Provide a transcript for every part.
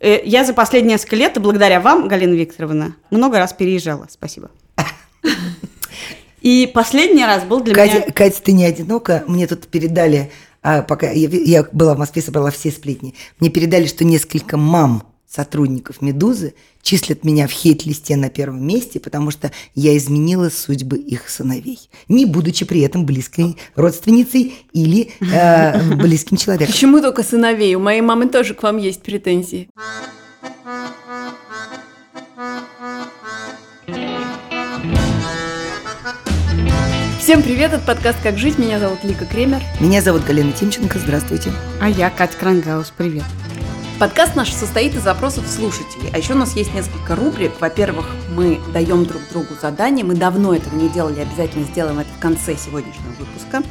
э, я за последние несколько лет, и благодаря вам, Галина Викторовна, много раз переезжала. Спасибо. И последний раз был для Катя, меня... Катя, ты не одинока. Мне тут передали, а, пока я, я была в Москве, собрала все сплетни. Мне передали, что несколько мам сотрудников «Медузы» числят меня в хейт-листе на первом месте, потому что я изменила судьбы их сыновей, не будучи при этом близкой родственницей или э, близким человеком. Почему только сыновей? У моей мамы тоже к вам есть претензии. Всем привет, это подкаст «Как жить». Меня зовут Лика Кремер. Меня зовут Галина Тимченко, здравствуйте. А я Катя Крангаус, привет. Подкаст наш состоит из запросов слушателей. А еще у нас есть несколько рубрик. Во-первых, мы даем друг другу задания. Мы давно этого не делали, обязательно сделаем это в конце сегодняшнего выпуска.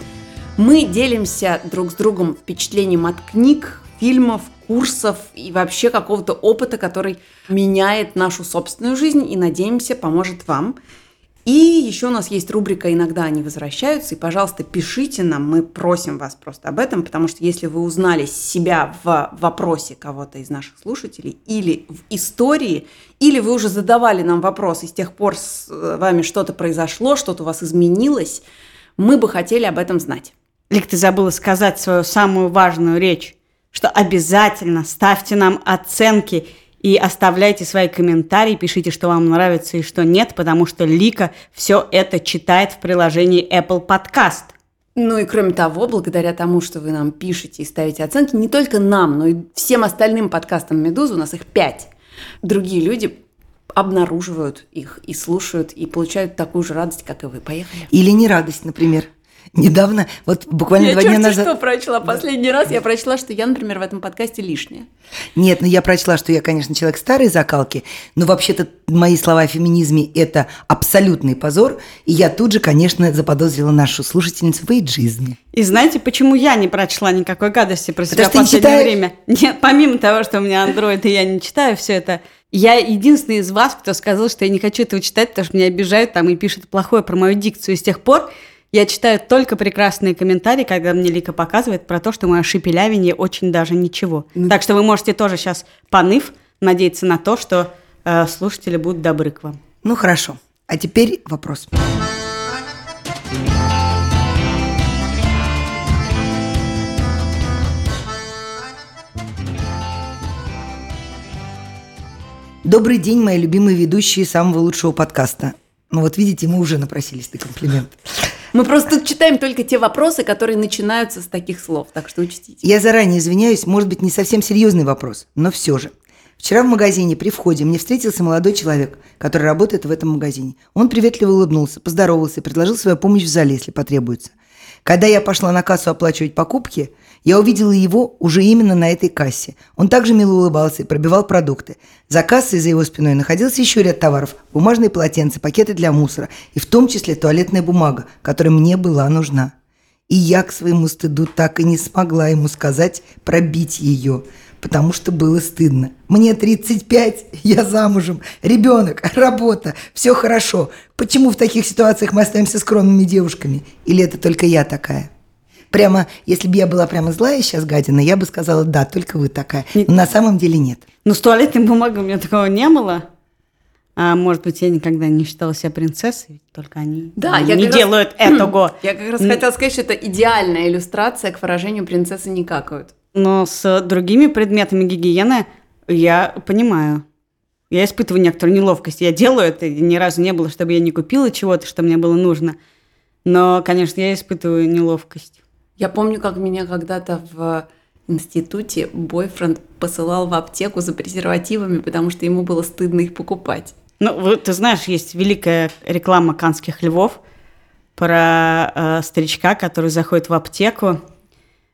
Мы делимся друг с другом впечатлением от книг, фильмов, курсов и вообще какого-то опыта, который меняет нашу собственную жизнь и, надеемся, поможет вам. И еще у нас есть рубрика «Иногда они возвращаются». И, пожалуйста, пишите нам, мы просим вас просто об этом, потому что если вы узнали себя в вопросе кого-то из наших слушателей или в истории, или вы уже задавали нам вопрос, и с тех пор с вами что-то произошло, что-то у вас изменилось, мы бы хотели об этом знать. Лик, ты забыла сказать свою самую важную речь, что обязательно ставьте нам оценки – и оставляйте свои комментарии, пишите, что вам нравится и что нет, потому что Лика все это читает в приложении Apple Podcast. Ну и кроме того, благодаря тому, что вы нам пишете и ставите оценки, не только нам, но и всем остальным подкастам «Медузы», у нас их пять, другие люди обнаруживают их и слушают, и получают такую же радость, как и вы. Поехали. Или не радость, например. Недавно, вот буквально я два дня назад... что прочла последний раз? Я прочла, что я, например, в этом подкасте лишняя. Нет, ну я прочла, что я, конечно, человек старой закалки, но вообще-то мои слова о феминизме – это абсолютный позор, и я тут же, конечно, заподозрила нашу слушательницу в эйджизме. И знаете, почему я не прочла никакой гадости про себя Потому в последнее время? Нет, помимо того, что у меня андроид, и я не читаю все это, я единственный из вас, кто сказал, что я не хочу этого читать, потому что меня обижают там и пишут плохое про мою дикцию. И с тех пор я читаю только прекрасные комментарии, когда мне Лика показывает про то, что мое шепелявение очень даже ничего. Mm. Так что вы можете тоже сейчас, поныв, надеяться на то, что э, слушатели будут добры к вам. Ну хорошо. А теперь вопрос. Добрый день, мои любимые ведущие самого лучшего подкаста. Ну вот видите, мы уже напросились на комплимент. Мы просто читаем только те вопросы, которые начинаются с таких слов, так что учтите. Я заранее извиняюсь, может быть, не совсем серьезный вопрос, но все же. Вчера в магазине при входе мне встретился молодой человек, который работает в этом магазине. Он приветливо улыбнулся, поздоровался, предложил свою помощь в зале, если потребуется. Когда я пошла на кассу оплачивать покупки – я увидела его уже именно на этой кассе. Он также мило улыбался и пробивал продукты. За кассой за его спиной находился еще ряд товаров. Бумажные полотенца, пакеты для мусора и в том числе туалетная бумага, которая мне была нужна. И я к своему стыду так и не смогла ему сказать пробить ее, потому что было стыдно. Мне 35, я замужем, ребенок, работа, все хорошо. Почему в таких ситуациях мы остаемся скромными девушками? Или это только я такая? Прямо, если бы я была прямо злая сейчас, гадина, я бы сказала, да, только вы такая. Но на самом деле нет. Ну, с туалетной бумагой у меня такого не было. А может быть, я никогда не считала себя принцессой, только они да, не я делают раз... этого. Я как раз хотела сказать, что это идеальная иллюстрация к выражению «принцессы не какают». Но с другими предметами гигиены я понимаю. Я испытываю некоторую неловкость. Я делаю это, ни разу не было, чтобы я не купила чего-то, что мне было нужно. Но, конечно, я испытываю неловкость. Я помню, как меня когда-то в институте бойфренд посылал в аптеку за презервативами, потому что ему было стыдно их покупать. Ну, ты знаешь, есть великая реклама канских львов про э, старичка, который заходит в аптеку,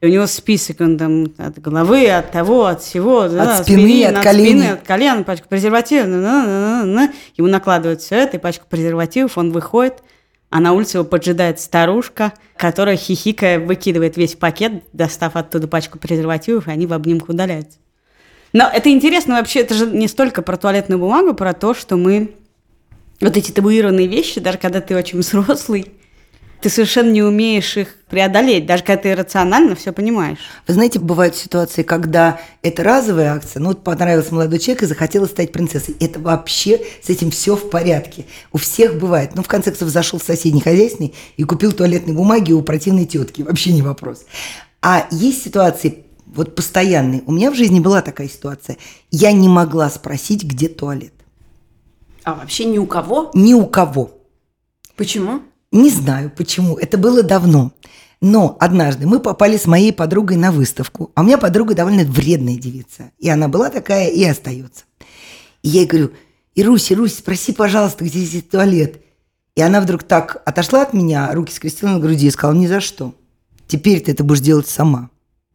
и у него список, он там от головы, от того, от всего, от да, спины, аспирин, от, колени. спины, от колен, пачку презервативов, ему накладывают все это, и пачку презервативов, он выходит, а на улице его поджидает старушка, которая, хихикая, выкидывает весь пакет, достав оттуда пачку презервативов, и они в обнимку удаляются. Но это интересно вообще, это же не столько про туалетную бумагу, про то, что мы вот эти табуированные вещи, даже когда ты очень взрослый, ты совершенно не умеешь их преодолеть, даже когда ты рационально все понимаешь. Вы знаете, бывают ситуации, когда это разовая акция, ну вот понравился молодой человек и захотела стать принцессой. Это вообще с этим все в порядке. У всех бывает. Ну, в конце концов, зашел в соседний хозяйственный и купил туалетной бумаги у противной тетки. Вообще не вопрос. А есть ситуации вот постоянные. У меня в жизни была такая ситуация. Я не могла спросить, где туалет. А вообще ни у кого? Ни у кого. Почему? Не знаю почему, это было давно. Но однажды мы попали с моей подругой на выставку, а у меня подруга довольно вредная девица. И она была такая и остается. И я ей говорю, Ирусь, Ирусь, спроси, пожалуйста, где здесь туалет? И она вдруг так отошла от меня, руки скрестила на груди и сказала, ни за что. Теперь ты это будешь делать сама.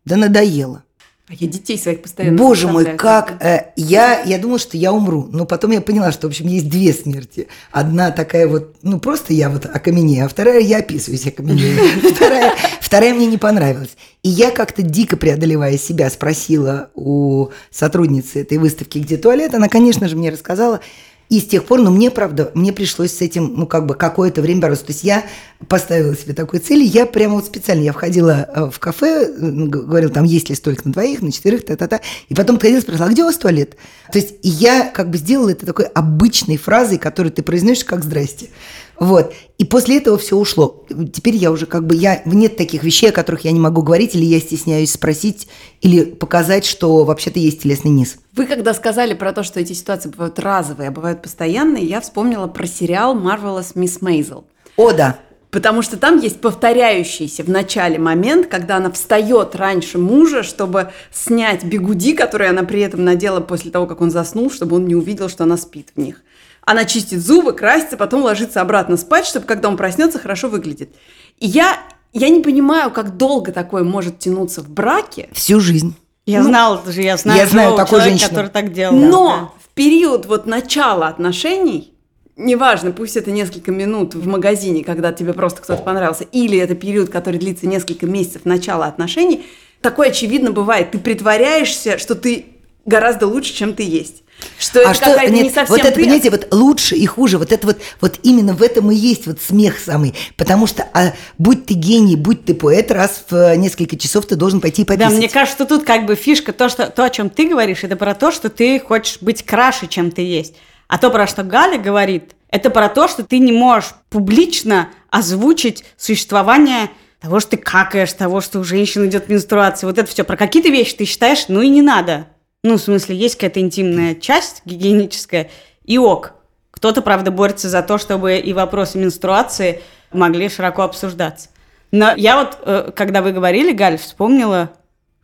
Да надоело. А я детей своих постоянно Боже мой, как э, я, я думала, что я умру, но потом я поняла, что, в общем, есть две смерти. Одна такая вот, ну, просто я вот окаменею, а вторая я описываюсь окаменею. Вторая, вторая мне не понравилась. И я как-то дико преодолевая себя спросила у сотрудницы этой выставки, где туалет. Она, конечно же, мне рассказала, и с тех пор, ну, мне, правда, мне пришлось с этим, ну, как бы какое-то время бороться. То есть я поставила себе такой цель, я прямо вот специально, я входила э, в кафе, говорила, там, есть ли столик на двоих, на четверых, та-та-та, и потом подходила, спросила, а где у вас туалет? То есть я как бы сделала это такой обычной фразой, которую ты произносишь как «здрасте». Вот. И после этого все ушло. Теперь я уже как бы, я, нет таких вещей, о которых я не могу говорить, или я стесняюсь спросить, или показать, что вообще-то есть телесный низ. Вы когда сказали про то, что эти ситуации бывают разовые, а бывают постоянные, я вспомнила про сериал Marvelous Miss Maisel. О, да. Потому что там есть повторяющийся в начале момент, когда она встает раньше мужа, чтобы снять бегуди, которые она при этом надела после того, как он заснул, чтобы он не увидел, что она спит в них. Она чистит зубы, красится, потом ложится обратно спать, чтобы когда он проснется, хорошо выглядит. И я, я не понимаю, как долго такое может тянуться в браке. Всю жизнь. Я ну, знала же, я знаю, я знаю такую человека, женщину. который так делал. Но да. в период вот начала отношений, неважно, пусть это несколько минут в магазине, когда тебе просто кто-то понравился, или это период, который длится несколько месяцев начала отношений, такое очевидно бывает. Ты притворяешься, что ты гораздо лучше, чем ты есть. Что а это что, нет, не совсем вот это, понимаете, вот лучше и хуже, вот это вот, вот именно в этом и есть вот смех самый, потому что а, будь ты гений, будь ты поэт, раз в э, несколько часов ты должен пойти пописать. Да, мне кажется, что тут как бы фишка, то, что, то, о чем ты говоришь, это про то, что ты хочешь быть краше, чем ты есть. А то, про что Галя говорит, это про то, что ты не можешь публично озвучить существование того, что ты какаешь, того, что у женщин идет менструация, вот это все. Про какие-то вещи ты считаешь, ну и не надо. Ну, в смысле, есть какая-то интимная часть гигиеническая, и ок. Кто-то, правда, борется за то, чтобы и вопросы менструации могли широко обсуждаться. Но я вот, э, когда вы говорили, Галь, вспомнила,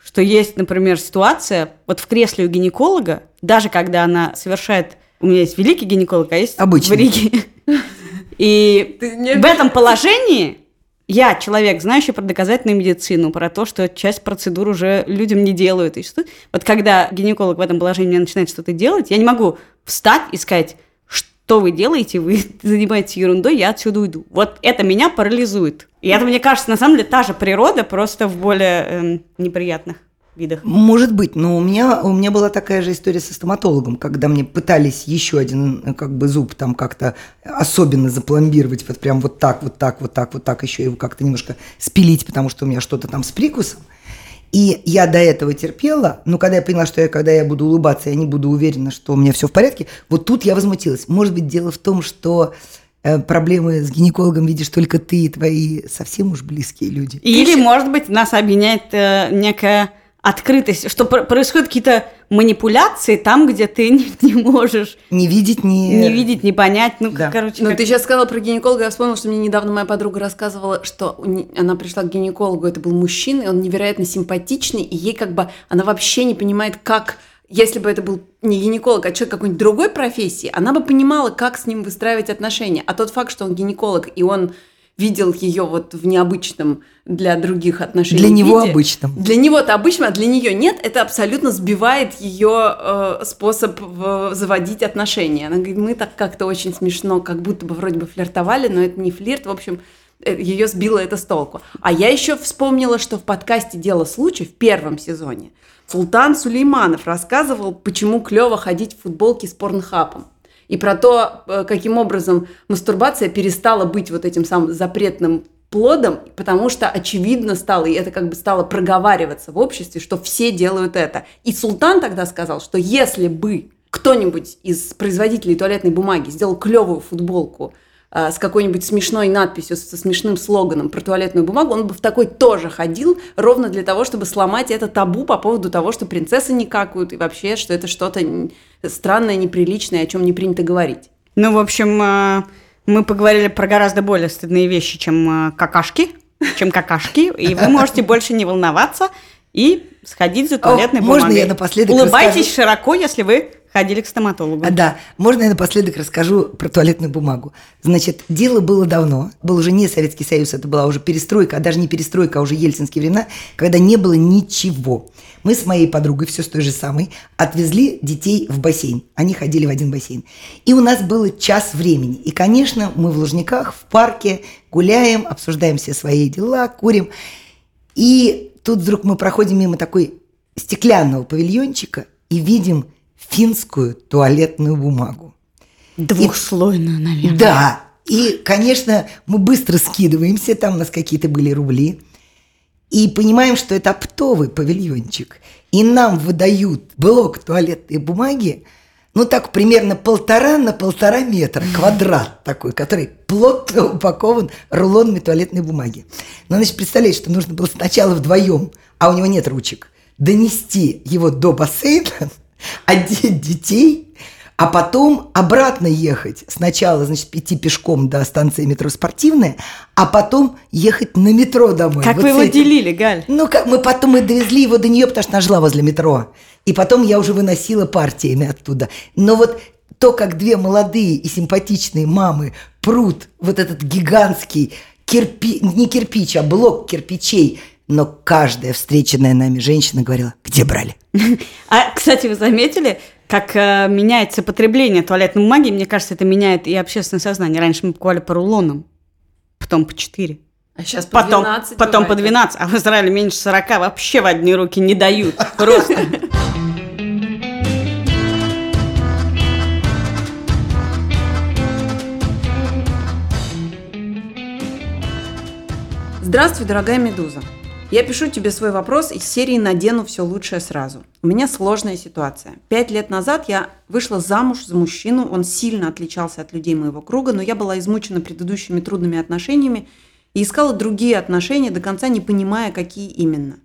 что есть, например, ситуация, вот в кресле у гинеколога, даже когда она совершает... У меня есть великий гинеколог, а есть Обычный. в Риге. И в этом положении я человек, знающий про доказательную медицину, про то, что часть процедур уже людям не делают. И что... Вот когда гинеколог в этом положении начинает что-то делать, я не могу встать и сказать, что вы делаете, вы занимаетесь ерундой, я отсюда уйду. Вот это меня парализует. И это, мне кажется, на самом деле та же природа, просто в более эм, неприятных видах. Может быть, но у меня, у меня была такая же история со стоматологом, когда мне пытались еще один э, как бы зуб там как-то особенно запломбировать, вот прям вот так, вот так, вот так, вот так, еще его как-то немножко спилить, потому что у меня что-то там с прикусом. И я до этого терпела, но когда я поняла, что я, когда я буду улыбаться, я не буду уверена, что у меня все в порядке, вот тут я возмутилась. Может быть, дело в том, что э, проблемы с гинекологом видишь только ты и твои совсем уж близкие люди. Или, может быть, нас объединяет э, некая открытость, что происходят какие-то манипуляции там, где ты не, не можешь не видеть, не не видеть, не понять, ну да. короче. Но как... ты сейчас сказала про гинеколога, я вспомнила, что мне недавно моя подруга рассказывала, что она пришла к гинекологу, это был мужчина, и он невероятно симпатичный, и ей как бы она вообще не понимает, как если бы это был не гинеколог, а человек какой-нибудь другой профессии, она бы понимала, как с ним выстраивать отношения. А тот факт, что он гинеколог, и он видел ее вот в необычном для других отношений. Для него виде. обычном. Для него-то обычно, а для нее нет. Это абсолютно сбивает ее э, способ в, заводить отношения. Она говорит, мы так как-то очень смешно, как будто бы вроде бы флиртовали, но это не флирт. В общем, э, ее сбило это с толку. А я еще вспомнила, что в подкасте «Дело случая» в первом сезоне Султан Сулейманов рассказывал, почему клево ходить в футболке с порнхапом и про то, э, каким образом мастурбация перестала быть вот этим самым запретным плодом, потому что очевидно стало, и это как бы стало проговариваться в обществе, что все делают это. И султан тогда сказал, что если бы кто-нибудь из производителей туалетной бумаги сделал клевую футболку а, с какой-нибудь смешной надписью, со смешным слоганом про туалетную бумагу, он бы в такой тоже ходил, ровно для того, чтобы сломать это табу по поводу того, что принцессы не какают, и вообще, что это что-то странное, неприличное, о чем не принято говорить. Ну, в общем, а, мы поговорили про гораздо более стыдные вещи, чем а, какашки, чем какашки, и вы можете больше не волноваться и сходить за туалетной О, бумагой. Можно я напоследок Улыбайтесь расскажу? широко, если вы Ходили к стоматологу. А, да. Можно я напоследок расскажу про туалетную бумагу? Значит, дело было давно. Был уже не Советский Союз, это была уже перестройка, а даже не перестройка, а уже ельцинские времена, когда не было ничего. Мы с моей подругой, все с той же самой, отвезли детей в бассейн. Они ходили в один бассейн. И у нас было час времени. И, конечно, мы в Лужниках, в парке гуляем, обсуждаем все свои дела, курим. И тут вдруг мы проходим мимо такой стеклянного павильончика и видим финскую туалетную бумагу. Двухслойную, и, наверное. Да. И, конечно, мы быстро скидываемся, там у нас какие-то были рубли, и понимаем, что это оптовый павильончик. И нам выдают блок туалетной бумаги, ну так примерно полтора на полтора метра, квадрат такой, который плотно упакован рулонами туалетной бумаги. Но, значит, представляете, что нужно было сначала вдвоем, а у него нет ручек, донести его до бассейна, одеть детей, а потом обратно ехать. Сначала, значит, идти пешком до станции метро «Спортивная», а потом ехать на метро домой. Как вот вы его этим. делили, Галь? Ну, как мы потом мы довезли его до нее, потому что она жила возле метро. И потом я уже выносила партиями оттуда. Но вот то, как две молодые и симпатичные мамы прут вот этот гигантский кирпи... не кирпич, а блок кирпичей но каждая встреченная нами женщина говорила, где брали. А, кстати, вы заметили, как э, меняется потребление туалетной бумаги? Мне кажется, это меняет и общественное сознание. Раньше мы покупали по рулонам, потом по 4. А сейчас по потом, 12 Потом по 12, а в Израиле меньше 40 вообще в одни руки не дают. Просто. Здравствуй, дорогая Медуза. Я пишу тебе свой вопрос из серии «Надену все лучшее сразу». У меня сложная ситуация. Пять лет назад я вышла замуж за мужчину, он сильно отличался от людей моего круга, но я была измучена предыдущими трудными отношениями и искала другие отношения, до конца не понимая, какие именно.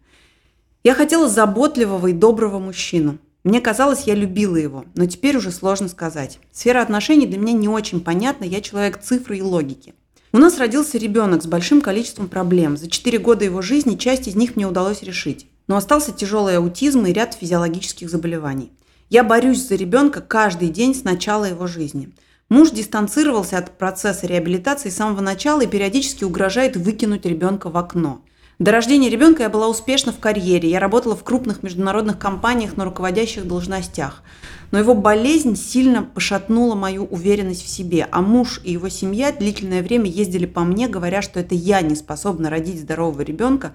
Я хотела заботливого и доброго мужчину. Мне казалось, я любила его, но теперь уже сложно сказать. Сфера отношений для меня не очень понятна, я человек цифры и логики. У нас родился ребенок с большим количеством проблем. За 4 года его жизни часть из них мне удалось решить. Но остался тяжелый аутизм и ряд физиологических заболеваний. Я борюсь за ребенка каждый день с начала его жизни. Муж дистанцировался от процесса реабилитации с самого начала и периодически угрожает выкинуть ребенка в окно. До рождения ребенка я была успешна в карьере, я работала в крупных международных компаниях на руководящих должностях но его болезнь сильно пошатнула мою уверенность в себе, а муж и его семья длительное время ездили по мне, говоря, что это я не способна родить здорового ребенка,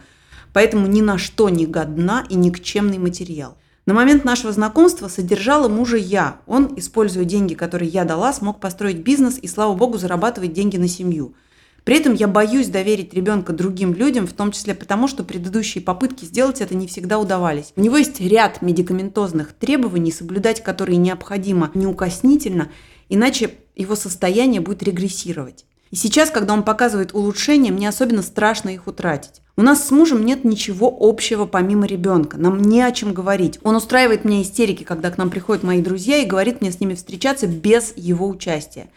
поэтому ни на что не годна и никчемный материал. На момент нашего знакомства содержала мужа я. Он, используя деньги, которые я дала, смог построить бизнес и, слава богу, зарабатывать деньги на семью – при этом я боюсь доверить ребенка другим людям, в том числе потому, что предыдущие попытки сделать это не всегда удавались. У него есть ряд медикаментозных требований, соблюдать которые необходимо неукоснительно, иначе его состояние будет регрессировать. И сейчас, когда он показывает улучшения, мне особенно страшно их утратить. У нас с мужем нет ничего общего помимо ребенка. Нам не о чем говорить. Он устраивает мне истерики, когда к нам приходят мои друзья и говорит мне с ними встречаться без его участия.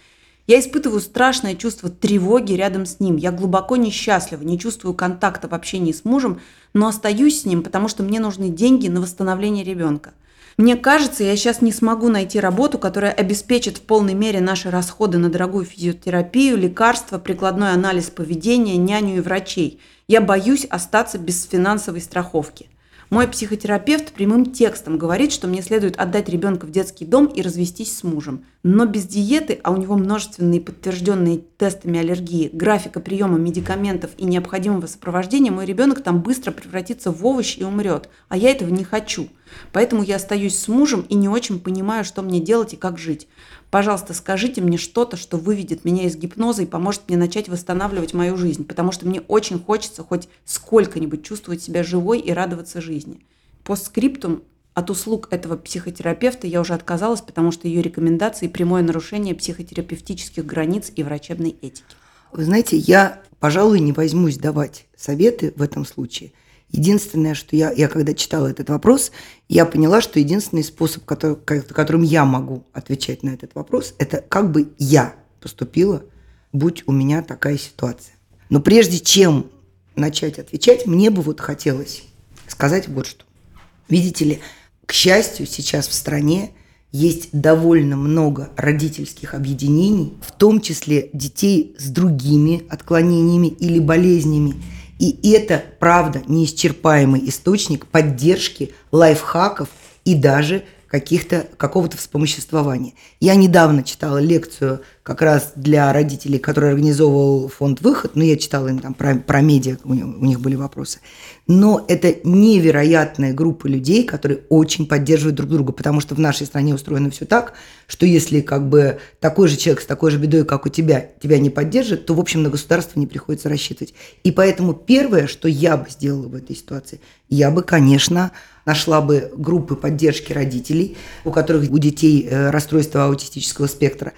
Я испытываю страшное чувство тревоги рядом с ним. Я глубоко несчастлива, не чувствую контакта в общении с мужем, но остаюсь с ним, потому что мне нужны деньги на восстановление ребенка. Мне кажется, я сейчас не смогу найти работу, которая обеспечит в полной мере наши расходы на дорогую физиотерапию, лекарства, прикладной анализ поведения, няню и врачей. Я боюсь остаться без финансовой страховки. Мой психотерапевт прямым текстом говорит, что мне следует отдать ребенка в детский дом и развестись с мужем. Но без диеты, а у него множественные подтвержденные тестами аллергии, графика приема медикаментов и необходимого сопровождения, мой ребенок там быстро превратится в овощ и умрет. А я этого не хочу. Поэтому я остаюсь с мужем и не очень понимаю, что мне делать и как жить. Пожалуйста, скажите мне что-то, что выведет меня из гипноза и поможет мне начать восстанавливать мою жизнь, потому что мне очень хочется хоть сколько-нибудь чувствовать себя живой и радоваться жизни. Постскриптум от услуг этого психотерапевта я уже отказалась, потому что ее рекомендации – прямое нарушение психотерапевтических границ и врачебной этики. Вы знаете, я, пожалуй, не возьмусь давать советы в этом случае. Единственное, что я, я когда читала этот вопрос, я поняла, что единственный способ, который, которым я могу отвечать на этот вопрос, это как бы я поступила, будь у меня такая ситуация. Но прежде чем начать отвечать, мне бы вот хотелось сказать вот что. Видите ли, к счастью, сейчас в стране есть довольно много родительских объединений, в том числе детей с другими отклонениями или болезнями. И это, правда, неисчерпаемый источник поддержки, лайфхаков и даже каких-то, какого-то вспомоществования. Я недавно читала лекцию как раз для родителей, который организовывал фонд «Выход», но я читала им там про, про медиа, у них, у них были вопросы. Но это невероятная группа людей, которые очень поддерживают друг друга, потому что в нашей стране устроено все так, что если как бы такой же человек с такой же бедой, как у тебя, тебя не поддержит, то, в общем, на государство не приходится рассчитывать. И поэтому первое, что я бы сделала в этой ситуации, я бы, конечно, нашла бы группы поддержки родителей, у которых у детей э, расстройство аутистического спектра,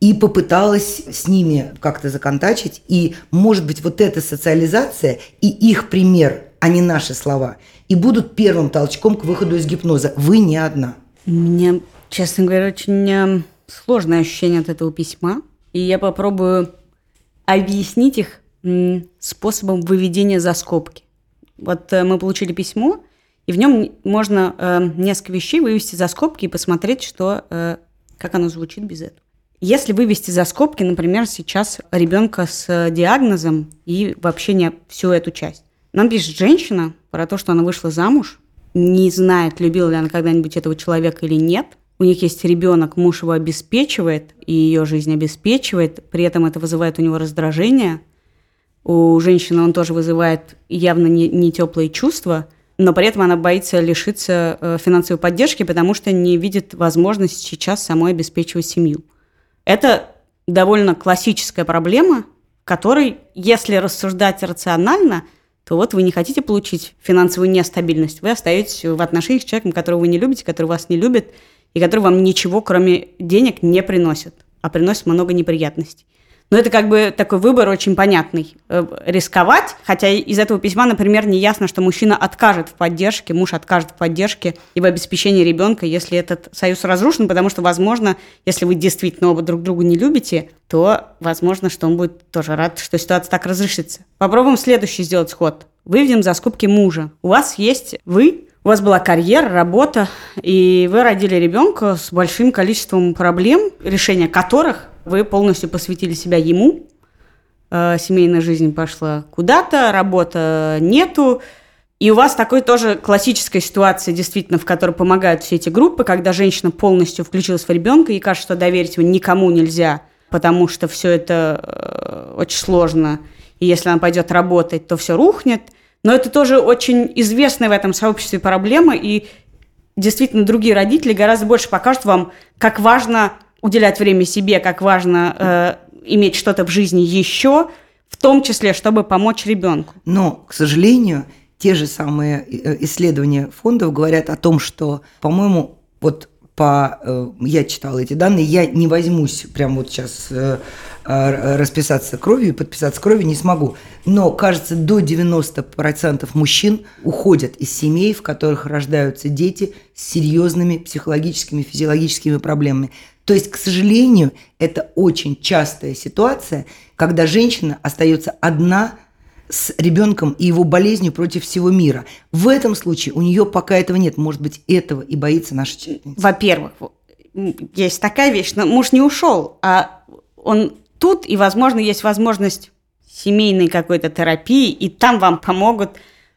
и попыталась с ними как-то законтачить. И, может быть, вот эта социализация и их пример, а не наши слова, и будут первым толчком к выходу из гипноза. Вы не одна. Мне, честно говоря, очень э, сложное ощущение от этого письма. И я попробую объяснить их способом выведения за скобки. Вот э, мы получили письмо, и в нем можно э, несколько вещей вывести за скобки и посмотреть, что, как оно звучит без этого. Если вывести за скобки, например, сейчас ребенка с диагнозом и вообще не всю эту часть. Нам пишет женщина про то, что она вышла замуж, не знает, любила ли она когда-нибудь этого человека или нет. У них есть ребенок, муж его обеспечивает, и ее жизнь обеспечивает, при этом это вызывает у него раздражение. У женщины он тоже вызывает явно не, не теплые чувства – но при этом она боится лишиться э, финансовой поддержки, потому что не видит возможности сейчас самой обеспечивать семью. Это довольно классическая проблема, которой, если рассуждать рационально, то вот вы не хотите получить финансовую нестабильность, вы остаетесь в отношениях с человеком, которого вы не любите, который вас не любит, и который вам ничего, кроме денег, не приносит, а приносит много неприятностей. Но это как бы такой выбор очень понятный. Э, рисковать, хотя из этого письма, например, не ясно, что мужчина откажет в поддержке, муж откажет в поддержке и в обеспечении ребенка, если этот союз разрушен, потому что, возможно, если вы действительно оба друг друга не любите, то, возможно, что он будет тоже рад, что ситуация так разрешится. Попробуем следующий сделать ход. Выведем за скобки мужа. У вас есть вы, у вас была карьера, работа, и вы родили ребенка с большим количеством проблем, решение которых вы полностью посвятили себя ему, э, семейная жизнь пошла куда-то, работа нету, и у вас такой тоже классическая ситуация, действительно, в которой помогают все эти группы, когда женщина полностью включилась в ребенка, и кажется, что доверить его никому нельзя, потому что все это э, очень сложно, и если она пойдет работать, то все рухнет. Но это тоже очень известная в этом сообществе проблема, и действительно другие родители гораздо больше покажут вам, как важно уделять время себе, как важно э, иметь что-то в жизни еще, в том числе, чтобы помочь ребенку. Но, к сожалению, те же самые э, исследования фондов говорят о том, что, по-моему, вот по, э, я читала эти данные, я не возьмусь прямо вот сейчас э, расписаться кровью и подписаться кровью не смогу. Но, кажется, до 90% мужчин уходят из семей, в которых рождаются дети с серьезными психологическими, физиологическими проблемами. То есть, к сожалению, это очень частая ситуация, когда женщина остается одна с ребенком и его болезнью против всего мира. В этом случае у нее пока этого нет. Может быть, этого и боится наша читательница. Во-первых, есть такая вещь, но муж не ушел, а он тут, и, возможно, есть возможность семейной какой-то терапии, и там вам помогут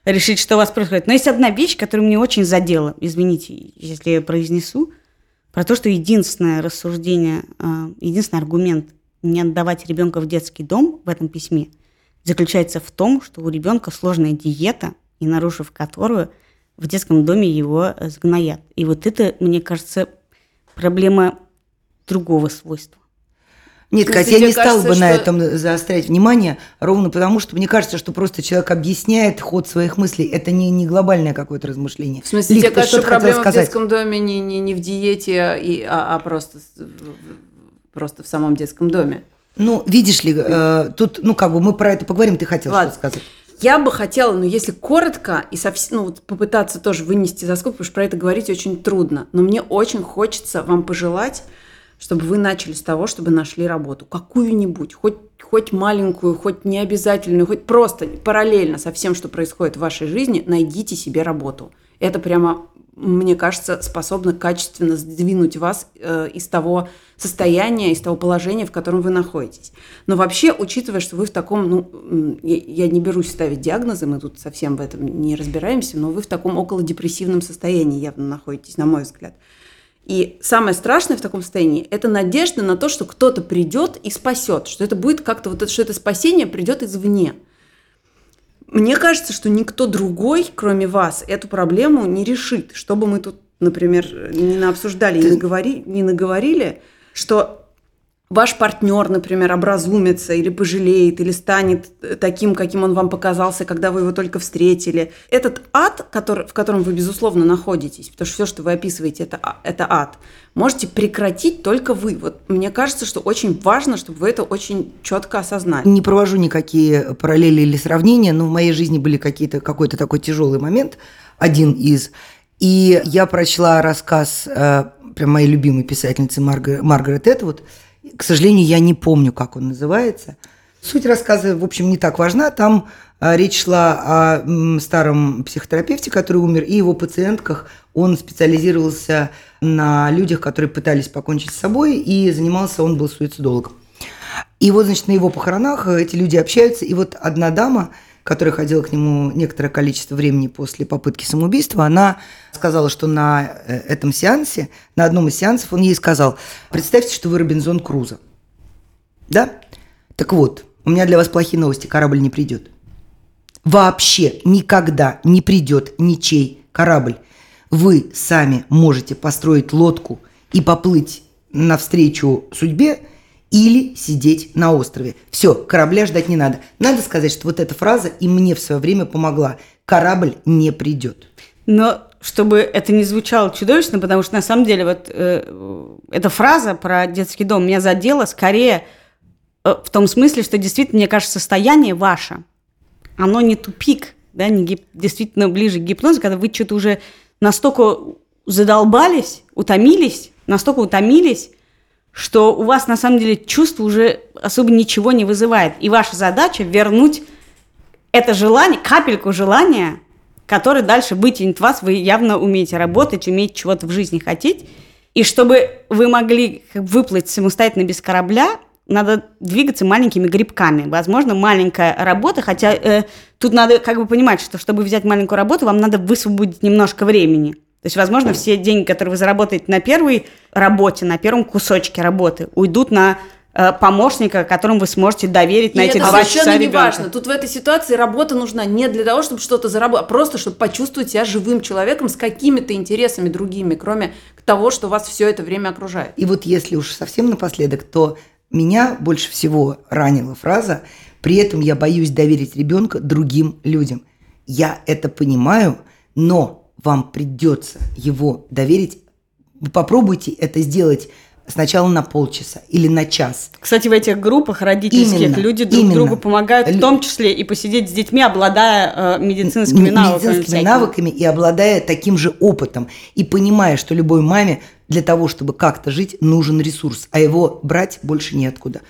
решить, что у вас происходит. Но есть одна вещь, которая мне очень задела, извините, если я произнесу – про то, что единственное рассуждение, а, единственный аргумент не отдавать ребенка в детский дом в этом письме заключается в том, что у ребенка сложная диета, и нарушив которую в детском доме его сгноят. И вот это, мне кажется, проблема другого свойства. Нет, Катя, я не стала бы что... на этом заострять внимание, ровно потому, что мне кажется, что просто человек объясняет ход своих мыслей. Это не, не глобальное какое-то размышление. В смысле, Лик, тебе кажется, что проблема сказать? в детском доме не, не, не в диете, и, а, а просто, просто в самом детском доме? Ну, видишь ли, э, тут, ну, как бы мы про это поговорим, ты хотела что сказать. Я бы хотела, но ну, если коротко и совсем, ну, вот попытаться тоже вынести за скобку, потому что про это говорить очень трудно. Но мне очень хочется вам пожелать чтобы вы начали с того, чтобы нашли работу. Какую-нибудь, хоть, хоть маленькую, хоть необязательную, хоть просто параллельно со всем, что происходит в вашей жизни, найдите себе работу. Это прямо, мне кажется, способно качественно сдвинуть вас э, из того состояния, из того положения, в котором вы находитесь. Но вообще, учитывая, что вы в таком, ну, я, я не берусь ставить диагнозы, мы тут совсем в этом не разбираемся, но вы в таком около депрессивном состоянии явно находитесь, на мой взгляд. И самое страшное в таком состоянии – это надежда на то, что кто-то придет и спасет, что это будет как-то вот это, что это спасение придет извне. Мне кажется, что никто другой, кроме вас, эту проблему не решит. Что бы мы тут, например, не наобсуждали, не, наговори, не наговорили, что ваш партнер, например, образумится или пожалеет, или станет таким, каким он вам показался, когда вы его только встретили. Этот ад, который, в котором вы, безусловно, находитесь, потому что все, что вы описываете, это, а, это ад, можете прекратить только вы. Вот мне кажется, что очень важно, чтобы вы это очень четко осознали. Не провожу никакие параллели или сравнения, но в моей жизни были какие-то, какой-то такой тяжелый момент, один из. И я прочла рассказ э, прям моей любимой писательницы Маргар- Маргарет Этвуд – к сожалению, я не помню, как он называется. Суть рассказа, в общем, не так важна. Там а, речь шла о старом психотерапевте, который умер, и его пациентках. Он специализировался на людях, которые пытались покончить с собой, и занимался, он был суицидологом. И вот, значит, на его похоронах эти люди общаются, и вот одна дама – которая ходила к нему некоторое количество времени после попытки самоубийства, она сказала, что на э, этом сеансе, на одном из сеансов он ей сказал, представьте, что вы Робинзон Крузо. Да? Так вот, у меня для вас плохие новости, корабль не придет. Вообще никогда не придет ничей корабль. Вы сами можете построить лодку и поплыть навстречу судьбе – или сидеть на острове. Все, корабля ждать не надо. Надо сказать, что вот эта фраза и мне в свое время помогла. Корабль не придет. Но чтобы это не звучало чудовищно, потому что на самом деле вот э, эта фраза про детский дом меня задела скорее э, в том смысле, что действительно, мне кажется, состояние ваше, оно не тупик, да, не гип, действительно ближе к гипнозу, когда вы что-то уже настолько задолбались, утомились, настолько утомились, что у вас на самом деле чувство уже особо ничего не вызывает. И ваша задача вернуть это желание, капельку желания, которое дальше вытянет вас, вы явно умеете работать, умеете чего-то в жизни хотеть. И чтобы вы могли выплыть самостоятельно без корабля, надо двигаться маленькими грибками. Возможно, маленькая работа, хотя э, тут надо как бы понимать, что чтобы взять маленькую работу, вам надо высвободить немножко времени. То есть, возможно, все деньги, которые вы заработаете на первой работе, на первом кусочке работы, уйдут на э, помощника, которому вы сможете доверить и на эти два часа совершенно не важно. Тут в этой ситуации работа нужна не для того, чтобы что-то заработать, а просто чтобы почувствовать себя живым человеком с какими-то интересами другими, кроме того, что вас все это время окружает. И вот если уж совсем напоследок, то меня больше всего ранила фраза «при этом я боюсь доверить ребенка другим людям». Я это понимаю, но вам придется его доверить, попробуйте это сделать сначала на полчаса или на час. Кстати, в этих группах родительских именно, люди друг именно. другу помогают, в том числе и посидеть с детьми, обладая э, медицинскими навыками. Медицинскими навыками и обладая таким же опытом. И понимая, что любой маме для того, чтобы как-то жить, нужен ресурс, а его брать больше неоткуда.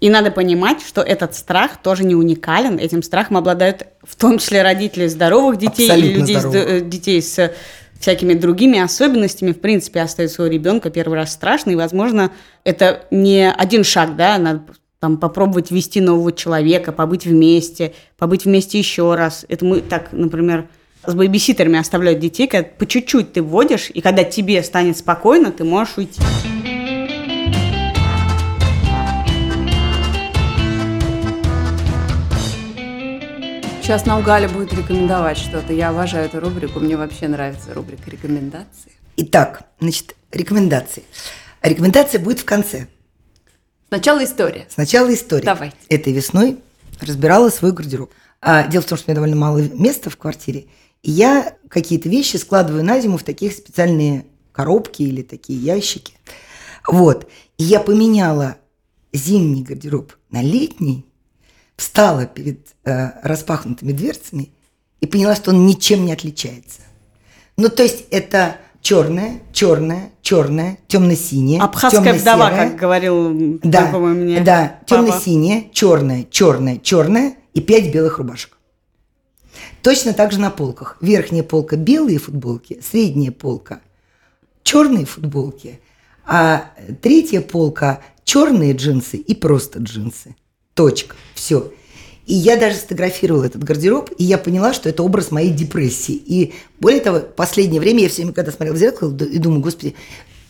И надо понимать, что этот страх тоже не уникален. Этим страхом обладают в том числе родители здоровых детей Абсолютно или людей, здоровых. с, э, детей с всякими другими особенностями. В принципе, оставить своего ребенка первый раз страшно. И, возможно, это не один шаг, да, надо там попробовать вести нового человека, побыть вместе, побыть вместе еще раз. Это мы так, например, с бэбиситерами оставляют детей, когда по чуть-чуть ты вводишь, и когда тебе станет спокойно, ты можешь уйти. Сейчас нам Галя будет рекомендовать что-то. Я обожаю эту рубрику. Мне вообще нравится рубрика рекомендации. Итак, значит, рекомендации. рекомендация будет в конце. Сначала история. Сначала история. Давайте. Этой весной разбирала свой гардероб. А, дело в том, что у меня довольно мало места в квартире, и я какие-то вещи складываю на зиму в таких специальные коробки или такие ящики. Вот. И я поменяла зимний гардероб на летний, встала перед э, распахнутыми дверцами и поняла, что он ничем не отличается. Ну, то есть это черное, черное, черное, темно-синее. Абхазская вдова, как говорил, да, мне. Да, темно-синее, черное, черное, черное и пять белых рубашек. Точно так же на полках. Верхняя полка белые футболки, средняя полка черные футболки, а третья полка черные джинсы и просто джинсы. Точка. Все. И я даже сфотографировала этот гардероб, и я поняла, что это образ моей депрессии. И более того, последнее время я все время, когда смотрела в зеркало, и думаю, господи,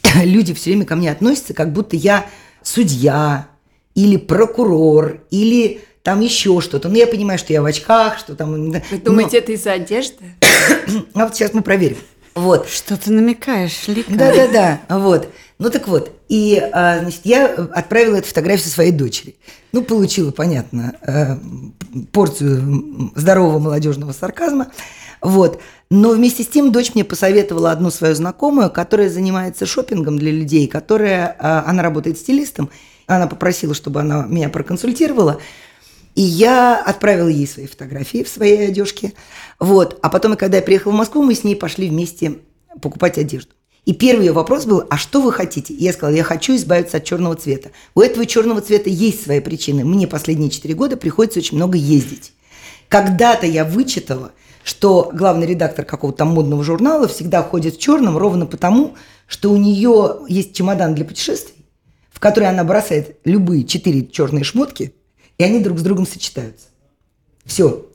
люди все время ко мне относятся, как будто я судья или прокурор, или там еще что-то. Но я понимаю, что я в очках, что там... Вы думаете, Но... это из-за одежды? а вот сейчас мы проверим. Вот. Что ты намекаешь, Лика? Да-да-да, вот. Ну так вот, и, а, значит, я отправила эту фотографию своей дочери. Ну, получила, понятно, э, порцию здорового молодежного сарказма. Вот. Но вместе с тем дочь мне посоветовала одну свою знакомую, которая занимается шопингом для людей, которая, а, она работает стилистом. Она попросила, чтобы она меня проконсультировала. И я отправила ей свои фотографии в своей одежке. Вот. А потом, когда я приехала в Москву, мы с ней пошли вместе покупать одежду. И первый ее вопрос был, а что вы хотите? Я сказала, я хочу избавиться от черного цвета. У этого черного цвета есть свои причины. Мне последние четыре года приходится очень много ездить. Когда-то я вычитала, что главный редактор какого-то там модного журнала всегда ходит в черном ровно потому, что у нее есть чемодан для путешествий, в который она бросает любые четыре черные шмотки, и они друг с другом сочетаются. Все.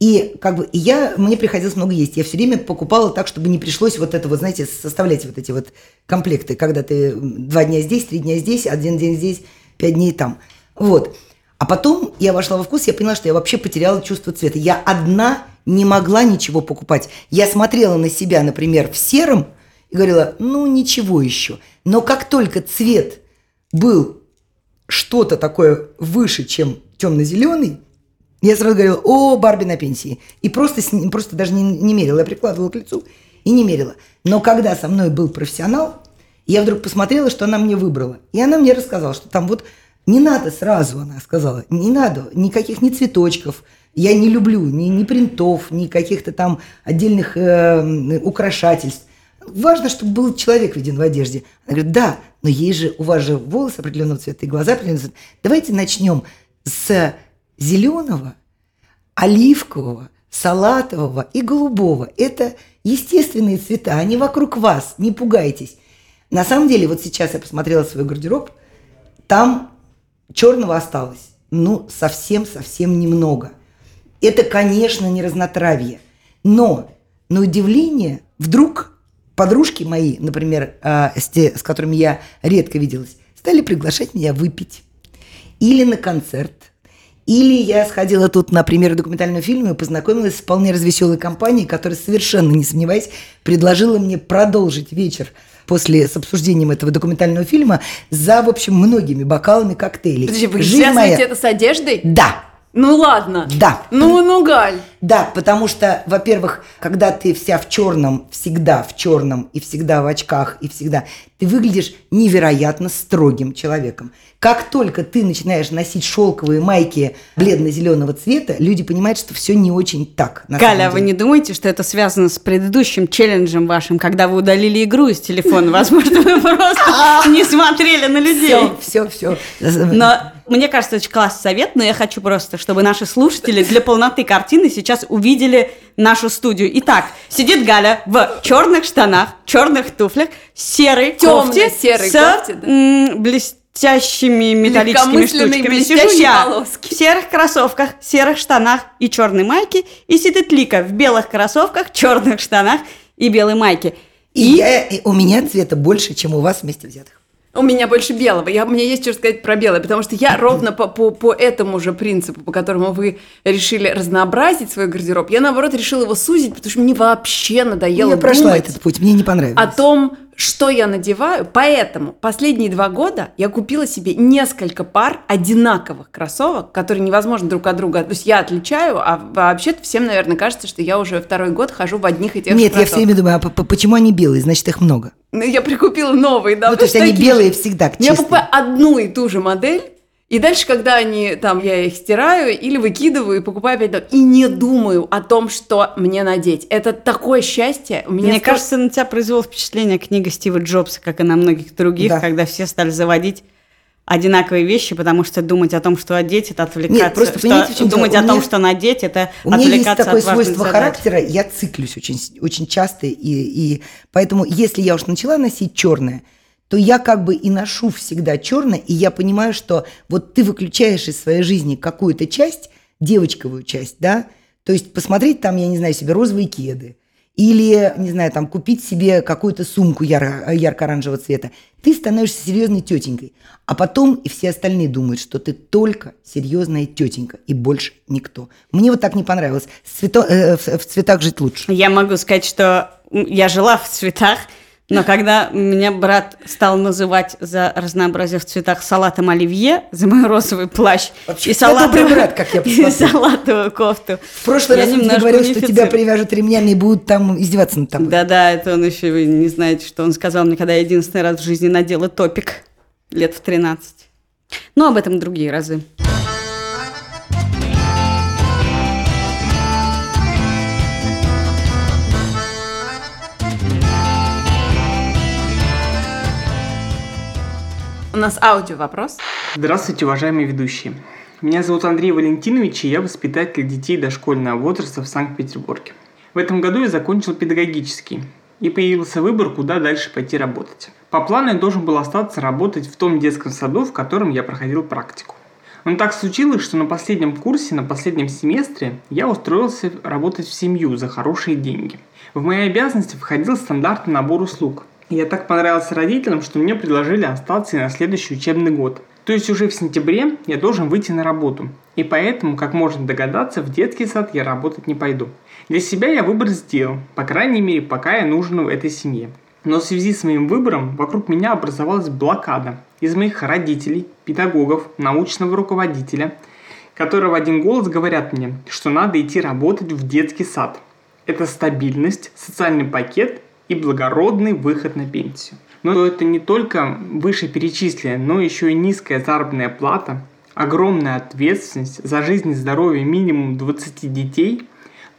И как бы и я, мне приходилось много есть. Я все время покупала так, чтобы не пришлось вот это вот, знаете, составлять вот эти вот комплекты, когда ты два дня здесь, три дня здесь, один день здесь, пять дней там. Вот. А потом я вошла во вкус, я поняла, что я вообще потеряла чувство цвета. Я одна не могла ничего покупать. Я смотрела на себя, например, в сером и говорила, ну ничего еще. Но как только цвет был что-то такое выше, чем темно-зеленый, я сразу говорила, о, Барби на пенсии. И просто, просто даже не, не мерила. Я прикладывала к лицу и не мерила. Но когда со мной был профессионал, я вдруг посмотрела, что она мне выбрала. И она мне рассказала, что там вот не надо сразу, она сказала, не надо никаких ни цветочков, я не люблю ни, ни принтов, ни каких-то там отдельных э, украшательств. Важно, чтобы был человек виден в одежде. Она говорит, да, но есть же, у вас же волосы определенного цвета и глаза определенного цвета. Давайте начнем с зеленого, оливкового, салатового и голубого. Это естественные цвета, они вокруг вас, не пугайтесь. На самом деле, вот сейчас я посмотрела свой гардероб, там черного осталось, ну, совсем-совсем немного. Это, конечно, не разнотравье, но, на удивление, вдруг подружки мои, например, а, с, которыми я редко виделась, стали приглашать меня выпить. Или на концерт. Или я сходила тут на премьеру документального фильма и познакомилась с вполне развеселой компанией, которая, совершенно не сомневаясь, предложила мне продолжить вечер после с обсуждением этого документального фильма за, в общем, многими бокалами коктейлей. Подожди, вы Жизнь связываете моя... это с одеждой? Да. Ну ладно. Да. Ну, ну, Галь. Да, потому что, во-первых, когда ты вся в черном, всегда в черном и всегда в очках и всегда, ты выглядишь невероятно строгим человеком. Как только ты начинаешь носить шелковые майки бледно-зеленого цвета, люди понимают, что все не очень так. Галя, а вы не думаете, что это связано с предыдущим челленджем вашим, когда вы удалили игру из телефона? Возможно, вы просто не смотрели на людей. Все, все, все. Но мне кажется, очень классный совет, но я хочу просто, чтобы наши слушатели для полноты картины сейчас увидели нашу студию. Итак, сидит Галя в черных штанах, черных туфлях, серой кофте серой с кофте, да. блестящими металлическими штучками. Сижу я полоски. в серых кроссовках, серых штанах и черной майке, и сидит Лика в белых кроссовках, черных штанах и белой майке. И, и... Я, и у меня цвета больше, чем у вас вместе взятых. У меня больше белого. Я, у меня есть что сказать про белое, потому что я ровно по, по, по этому же принципу, по которому вы решили разнообразить свой гардероб, я наоборот решила его сузить, потому что мне вообще надоело Я прошла этот путь, мне не понравилось. О том, что я надеваю. Поэтому последние два года я купила себе несколько пар одинаковых кроссовок, которые невозможно друг от друга. То есть я отличаю, а вообще-то всем, наверное, кажется, что я уже второй год хожу в одних и тех Нет, же я все время думаю, а почему они белые? Значит, их много. Ну, я прикупила новые, да. Ну, то есть они белые всегда, Я покупаю одну и ту же модель, и дальше, когда они там, я их стираю или выкидываю и покупаю опять, и не думаю о том, что мне надеть. Это такое счастье. У меня мне стало... кажется, на тебя произвело впечатление книга Стива Джобса, как и на многих других, да. когда все стали заводить одинаковые вещи, потому что думать о том, что одеть, это отвлекаться. Нет, просто что думать о том, что надеть, это у меня есть такое свойство задач. характера, я циклюсь очень, очень часто, и, и поэтому, если я уж начала носить черное, то я как бы и ношу всегда черное, и я понимаю, что вот ты выключаешь из своей жизни какую-то часть, девочковую часть, да, то есть посмотреть там, я не знаю, себе розовые кеды, или, не знаю, там купить себе какую-то сумку ярко-оранжевого цвета. Ты становишься серьезной тетенькой. А потом и все остальные думают, что ты только серьезная тетенька и больше никто. Мне вот так не понравилось. Цвето- э, в, в цветах жить лучше. Я могу сказать, что я жила в цветах, но когда меня брат стал называть за разнообразие в цветах салатом оливье, за мой розовый плащ Вообще, и, салатовый, брат, как я и салатовую кофту. В прошлый я раз он говорил, что тебя привяжут ремнями и будут там издеваться над тобой. Да-да, это он еще, вы не знаете, что он сказал мне, когда я единственный раз в жизни надела топик лет в 13. Но об этом другие разы. У нас аудио вопрос. Здравствуйте, уважаемые ведущие. Меня зовут Андрей Валентинович, и я воспитатель детей дошкольного возраста в Санкт-Петербурге. В этом году я закончил педагогический, и появился выбор, куда дальше пойти работать. По плану я должен был остаться работать в том детском саду, в котором я проходил практику. Но так случилось, что на последнем курсе, на последнем семестре я устроился работать в семью за хорошие деньги. В мои обязанности входил стандартный набор услуг, я так понравился родителям, что мне предложили остаться и на следующий учебный год. То есть уже в сентябре я должен выйти на работу. И поэтому, как можно догадаться, в детский сад я работать не пойду. Для себя я выбор сделал, по крайней мере, пока я нужен в этой семье. Но в связи с моим выбором вокруг меня образовалась блокада из моих родителей, педагогов, научного руководителя, которые в один голос говорят мне, что надо идти работать в детский сад. Это стабильность, социальный пакет и благородный выход на пенсию. Но это не только вышеперечисленное, но еще и низкая заработная плата, огромная ответственность за жизнь и здоровье минимум 20 детей,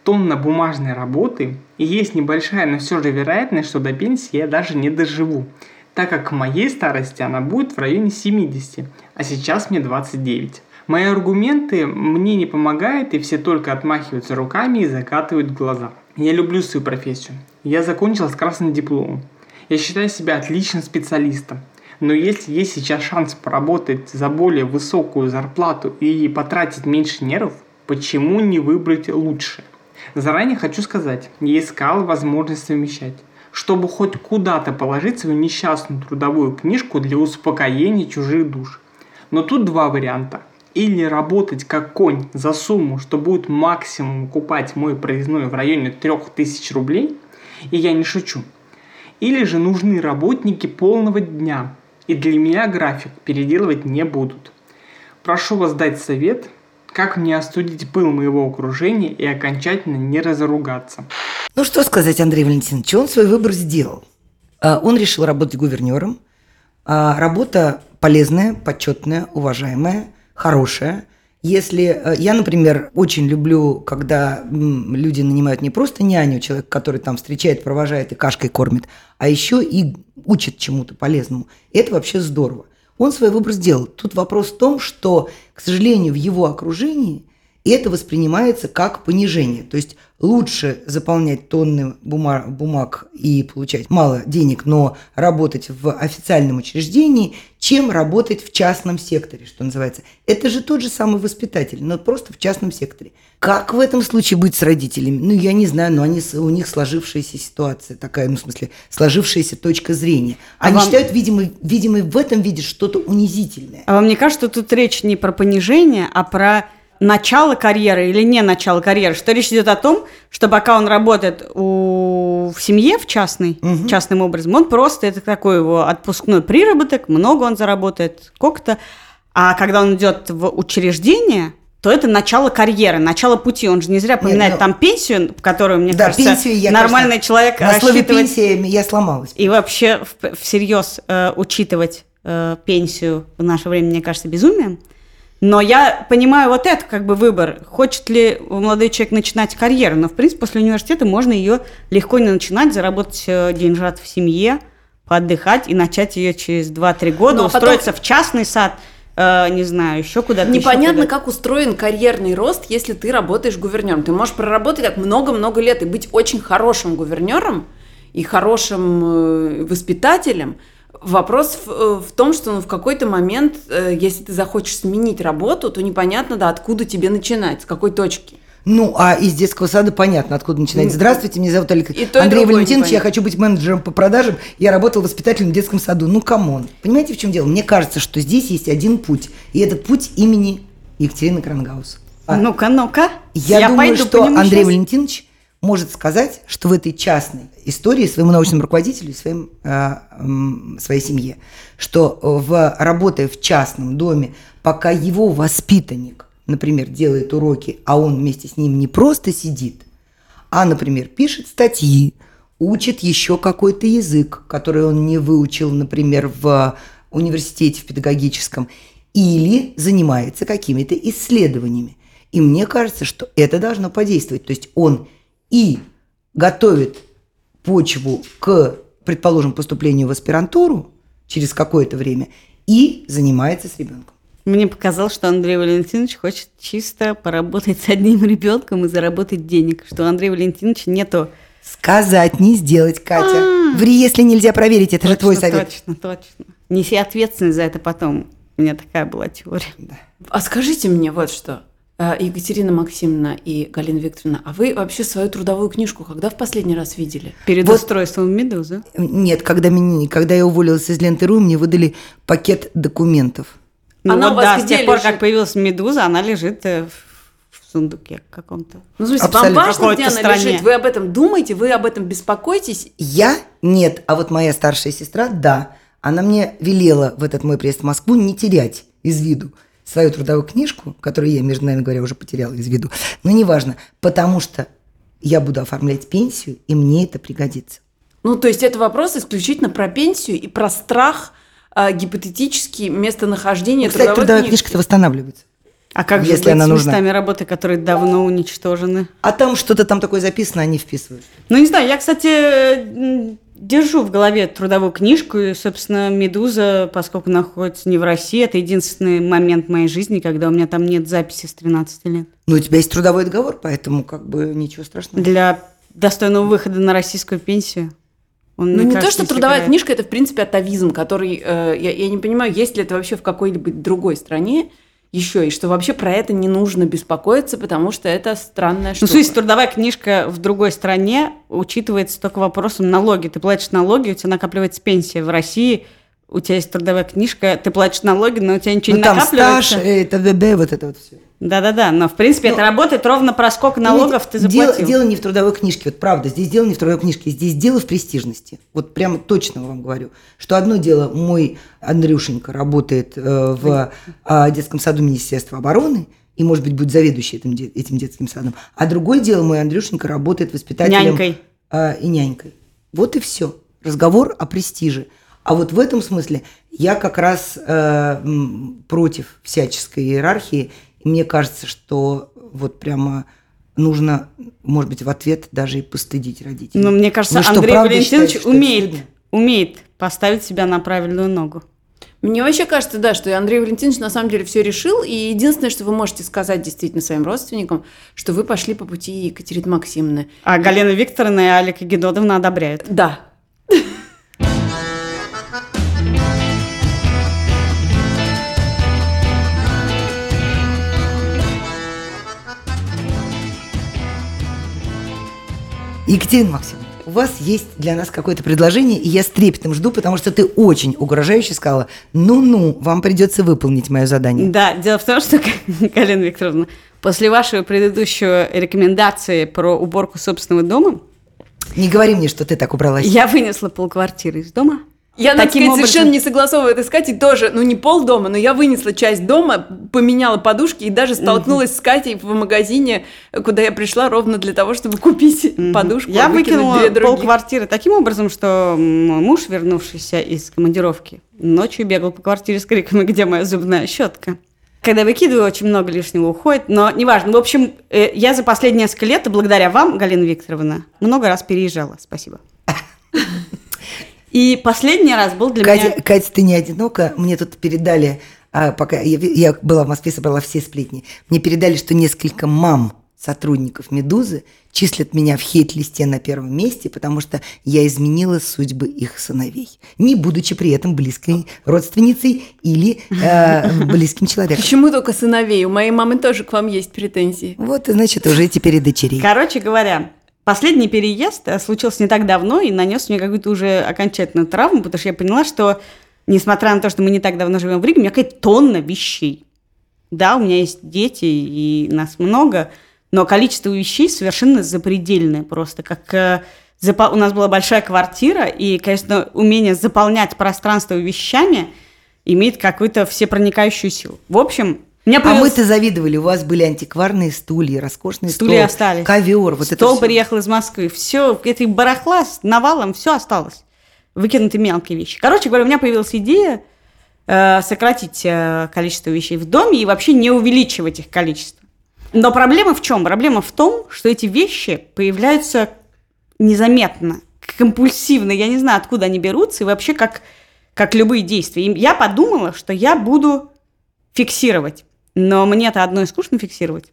тонна бумажной работы и есть небольшая, но все же вероятность, что до пенсии я даже не доживу, так как к моей старости она будет в районе 70, а сейчас мне 29. Мои аргументы мне не помогают, и все только отмахиваются руками и закатывают глаза. Я люблю свою профессию. Я закончил с красным дипломом. Я считаю себя отличным специалистом. Но если есть сейчас шанс поработать за более высокую зарплату и потратить меньше нервов, почему не выбрать лучше? Заранее хочу сказать, я искал возможность совмещать, чтобы хоть куда-то положить свою несчастную трудовую книжку для успокоения чужих душ. Но тут два варианта. Или работать как конь за сумму, что будет максимум купать мой проездной в районе 3000 рублей – и я не шучу. Или же нужны работники полного дня, и для меня график переделывать не будут. Прошу вас дать совет, как мне остудить пыл моего окружения и окончательно не разругаться. Ну что сказать, Андрей Валентинович, он свой выбор сделал. А, он решил работать гувернером. А, работа полезная, почетная, уважаемая, хорошая. Если э, я, например, очень люблю, когда люди нанимают не просто няню, человек, который там встречает, провожает и кашкой кормит, а еще и учит чему-то полезному. Это вообще здорово. Он свой выбор сделал. Тут вопрос в том, что, к сожалению, в его окружении И это воспринимается как понижение. То есть лучше заполнять тонны бумаг, бумаг и получать мало денег, но работать в официальном учреждении, чем работать в частном секторе, что называется. Это же тот же самый воспитатель, но просто в частном секторе. Как в этом случае быть с родителями? Ну, я не знаю, но они, у них сложившаяся ситуация такая, ну, в смысле, сложившаяся точка зрения. А они а вам... считают, видимо, видимо, в этом видят что-то унизительное. А вам не кажется, что тут речь не про понижение, а про начало карьеры или не начало карьеры, что речь идет о том, что пока он работает у, в семье в частной, угу. частным образом, он просто, это такой его отпускной приработок, много он заработает, сколько-то, а когда он идет в учреждение, то это начало карьеры, начало пути. Он же не зря поминает Нет, ну, там пенсию, которую, мне да, кажется, пенсию я, нормальный конечно, человек на слове пенсия я сломалась. И вообще всерьез э, учитывать э, пенсию в наше время, мне кажется, безумием. Но я понимаю вот это как бы выбор. Хочет ли молодой человек начинать карьеру? Но, в принципе, после университета можно ее легко не начинать, заработать э, деньжат в семье, поотдыхать и начать ее через 2-3 года, ну, а устроиться потом... в частный сад, э, не знаю, еще куда-то. Непонятно, куда как устроен карьерный рост, если ты работаешь гувернером. Ты можешь проработать так много-много лет и быть очень хорошим гувернером и хорошим э, воспитателем, Вопрос в, э, в том, что ну, в какой-то момент, э, если ты захочешь сменить работу, то непонятно, да, откуда тебе начинать, с какой точки. Ну, а из детского сада понятно, откуда начинать. Здравствуйте, меня зовут Алексей и Андрей Валентинович, я хочу быть менеджером по продажам, я работал воспитателем в детском саду. Ну, come on. Понимаете, в чем дело? Мне кажется, что здесь есть один путь, и этот путь имени Екатерины Крангаус. А, ну-ка, ну-ка. Я, я думаю, что Андрей сейчас. Валентинович может сказать, что в этой частной истории своему научному руководителю и своим, э, э, своей семье, что в, работая в частном доме, пока его воспитанник, например, делает уроки, а он вместе с ним не просто сидит, а, например, пишет статьи, учит еще какой-то язык, который он не выучил, например, в университете в педагогическом, или занимается какими-то исследованиями. И мне кажется, что это должно подействовать. То есть он и готовит почву к, предположим, поступлению в аспирантуру через какое-то время и занимается с ребенком. Мне показалось, что Андрей Валентинович хочет чисто поработать с одним ребенком и заработать денег, что у Андрея Валентиновича нету Сказать, не сделать, Катя. А-а-а. Ври, если нельзя проверить, это точно, же твой совет. Точно, точно. Неси ответственность за это потом. У меня такая была теория. Да. А скажите мне вот что. Э, Екатерина Максимовна и Галина Викторовна, а вы вообще свою трудовую книжку когда в последний раз видели? Перед вот, устройством в «Медузу»? Нет, когда, меня, когда я уволилась из ленты.ру, мне выдали пакет документов. Ну она вот да, с тех пор, как появилась «Медуза», она лежит э, в сундуке каком-то. Ну, слушайте, Абсолютно. вам важно, где она стране. лежит? Вы об этом думаете? Вы об этом беспокоитесь? Я? Нет. А вот моя старшая сестра, да. Она мне велела в этот мой приезд в Москву не терять из виду свою трудовую книжку, которую я, между нами говоря, уже потеряла из виду, но неважно, потому что я буду оформлять пенсию, и мне это пригодится. Ну, то есть это вопрос исключительно про пенсию и про страх э, гипотетически местонахождения ну, кстати, трудовая книжка-то восстанавливается. А как же если она с нужна? местами работы, которые давно уничтожены? А там что-то там такое записано, они вписывают. Ну, не знаю, я, кстати, держу в голове трудовую книжку, и, собственно, «Медуза», поскольку находится не в России, это единственный момент в моей жизни, когда у меня там нет записи с 13 лет. Ну, у тебя есть трудовой договор, поэтому как бы ничего страшного. Для достойного выхода на российскую пенсию. Он, ну, не кажется, то, что трудовая играет. книжка – это, в принципе, атовизм, который… Э, я, я не понимаю, есть ли это вообще в какой-либо другой стране, еще, и что вообще про это не нужно беспокоиться, потому что это странная штука. Ну, в смысле, трудовая книжка в другой стране учитывается только вопросом налоги. Ты платишь налоги, у тебя накапливается пенсия. В России у тебя есть трудовая книжка, ты платишь налоги, но у тебя ничего ну, не там накапливается. стаж, это ВБ, вот это вот все. Да-да-да, но в принципе но, это работает ровно про сколько налогов ты заплатил. Дело, дело не в трудовой книжке, вот правда, здесь дело не в трудовой книжке, здесь дело в престижности. Вот прямо точно вам говорю, что одно дело, мой Андрюшенька работает э, в э, детском саду Министерства обороны, и, может быть, будет заведующий этим, этим детским садом. А другое дело, мой Андрюшенька работает воспитателем... Нянькой. Э, и нянькой. Вот и все. Разговор о престиже. А вот в этом смысле я как раз э, против всяческой иерархии и мне кажется, что вот прямо нужно, может быть, в ответ даже и постыдить родителей. Но мне кажется, Вы Андрей что, Валентинович умеет, умеет поставить себя на правильную ногу. Мне вообще кажется, да, что Андрей Валентинович на самом деле все решил, и единственное, что вы можете сказать действительно своим родственникам, что вы пошли по пути Екатерины Максимовны. А Галина Викторовна и Алика Гедодовна одобряют. Да, Екатерина Максимовна, у вас есть для нас какое-то предложение, и я с трепетом жду, потому что ты очень угрожающе сказала, ну-ну, вам придется выполнить мое задание. Да, дело в том, что, Галина Викторовна, после вашей предыдущей рекомендации про уборку собственного дома, не говори мне, что ты так убралась. Я вынесла полквартиры из дома. Я, надо сказать, образом... совершенно не согласовываю это с Катей тоже, ну не пол дома, но я вынесла часть дома, поменяла подушки и даже столкнулась mm-hmm. с Катей в магазине, куда я пришла ровно для того, чтобы купить mm-hmm. подушку. Я выкинула пол квартиры таким образом, что муж, вернувшийся из командировки, ночью бегал по квартире с криками «Где моя зубная щетка?». Когда выкидываю, очень много лишнего уходит, но неважно. В общем, э, я за последние несколько лет, благодаря вам, Галина Викторовна, много раз переезжала. Спасибо. И последний раз был для Катя, меня... Катя, ты не одинока. Мне тут передали, а, пока я, я была в Москве, собрала все сплетни, мне передали, что несколько мам сотрудников «Медузы» числят меня в хейт-листе на первом месте, потому что я изменила судьбы их сыновей, не будучи при этом близкой родственницей или э, близким человеком. Почему только сыновей? У моей мамы тоже к вам есть претензии. Вот, значит, уже теперь и дочерей. Короче говоря, Последний переезд э, случился не так давно и нанес мне какую-то уже окончательную травму, потому что я поняла, что, несмотря на то, что мы не так давно живем в Риге, у меня какая-то тонна вещей. Да, у меня есть дети, и нас много, но количество вещей совершенно запредельное просто. Как э, у нас была большая квартира, и, конечно, умение заполнять пространство вещами имеет какую-то всепроникающую силу. В общем, меня появилось... А мы-то завидовали, у вас были антикварные стулья, роскошные стулья стол, остались. ковер, вот Стол это приехал из Москвы, все, этой барахла с навалом, все осталось. Выкинуты мелкие вещи. Короче говоря, у меня появилась идея э, сократить э, количество вещей в доме и вообще не увеличивать их количество. Но проблема в чем? Проблема в том, что эти вещи появляются незаметно, компульсивно. Я не знаю, откуда они берутся, и вообще как, как любые действия. И я подумала, что я буду фиксировать но мне это одно и скучно фиксировать.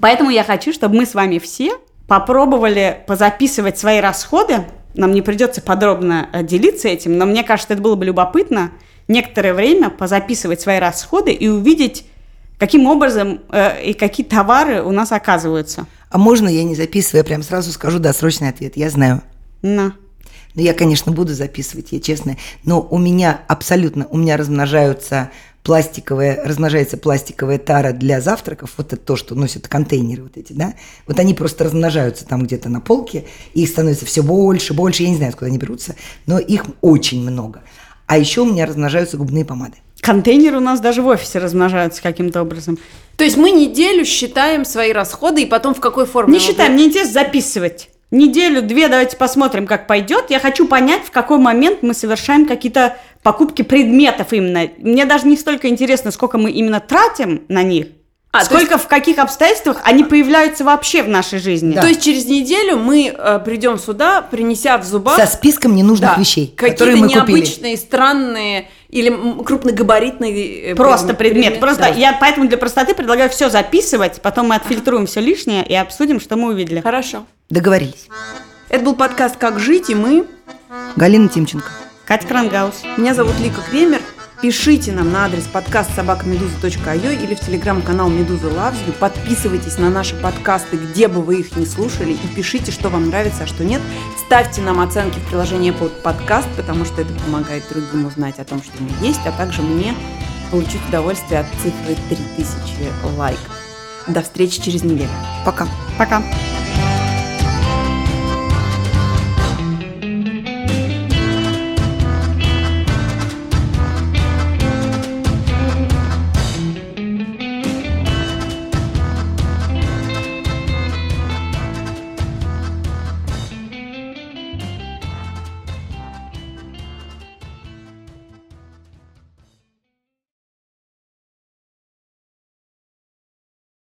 Поэтому я хочу, чтобы мы с вами все попробовали позаписывать свои расходы. Нам не придется подробно э, делиться этим, но мне кажется, это было бы любопытно некоторое время позаписывать свои расходы и увидеть, каким образом э, и какие товары у нас оказываются. А можно я не записываю, я прям сразу скажу досрочный ответ, я знаю. На. Ну, я, конечно, буду записывать, я честно, но у меня абсолютно, у меня размножаются пластиковая, размножается пластиковая тара для завтраков, вот это то, что носят контейнеры вот эти, да, вот они просто размножаются там где-то на полке, и их становится все больше, больше, я не знаю, откуда они берутся, но их очень много. А еще у меня размножаются губные помады. Контейнеры у нас даже в офисе размножаются каким-то образом. То есть мы неделю считаем свои расходы и потом в какой форме? Не считаем, мне интересно записывать неделю-две давайте посмотрим, как пойдет. Я хочу понять, в какой момент мы совершаем какие-то покупки предметов именно. Мне даже не столько интересно, сколько мы именно тратим на них, а, Сколько есть... в каких обстоятельствах они появляются вообще в нашей жизни? Да. То есть через неделю мы э, придем сюда, принеся в зубах со списком ненужных да, вещей, которые мы необычные, купили. странные или крупногабаритные э, просто предмет. предмет. Просто да. я поэтому для простоты предлагаю все записывать, потом мы отфильтруем все лишнее и обсудим, что мы увидели. Хорошо. Договорились. Это был подкаст «Как жить» и мы... Галина Тимченко. Катя Крангаус. Меня зовут Лика Кремер. Пишите нам на адрес подкаст собакамедуза.io или в телеграм-канал Медуза Loves You. Подписывайтесь на наши подкасты, где бы вы их не слушали, и пишите, что вам нравится, а что нет. Ставьте нам оценки в приложении под подкаст, потому что это помогает другим узнать о том, что мы есть, а также мне получить удовольствие от цифры 3000 лайков. До встречи через неделю. Пока. Пока.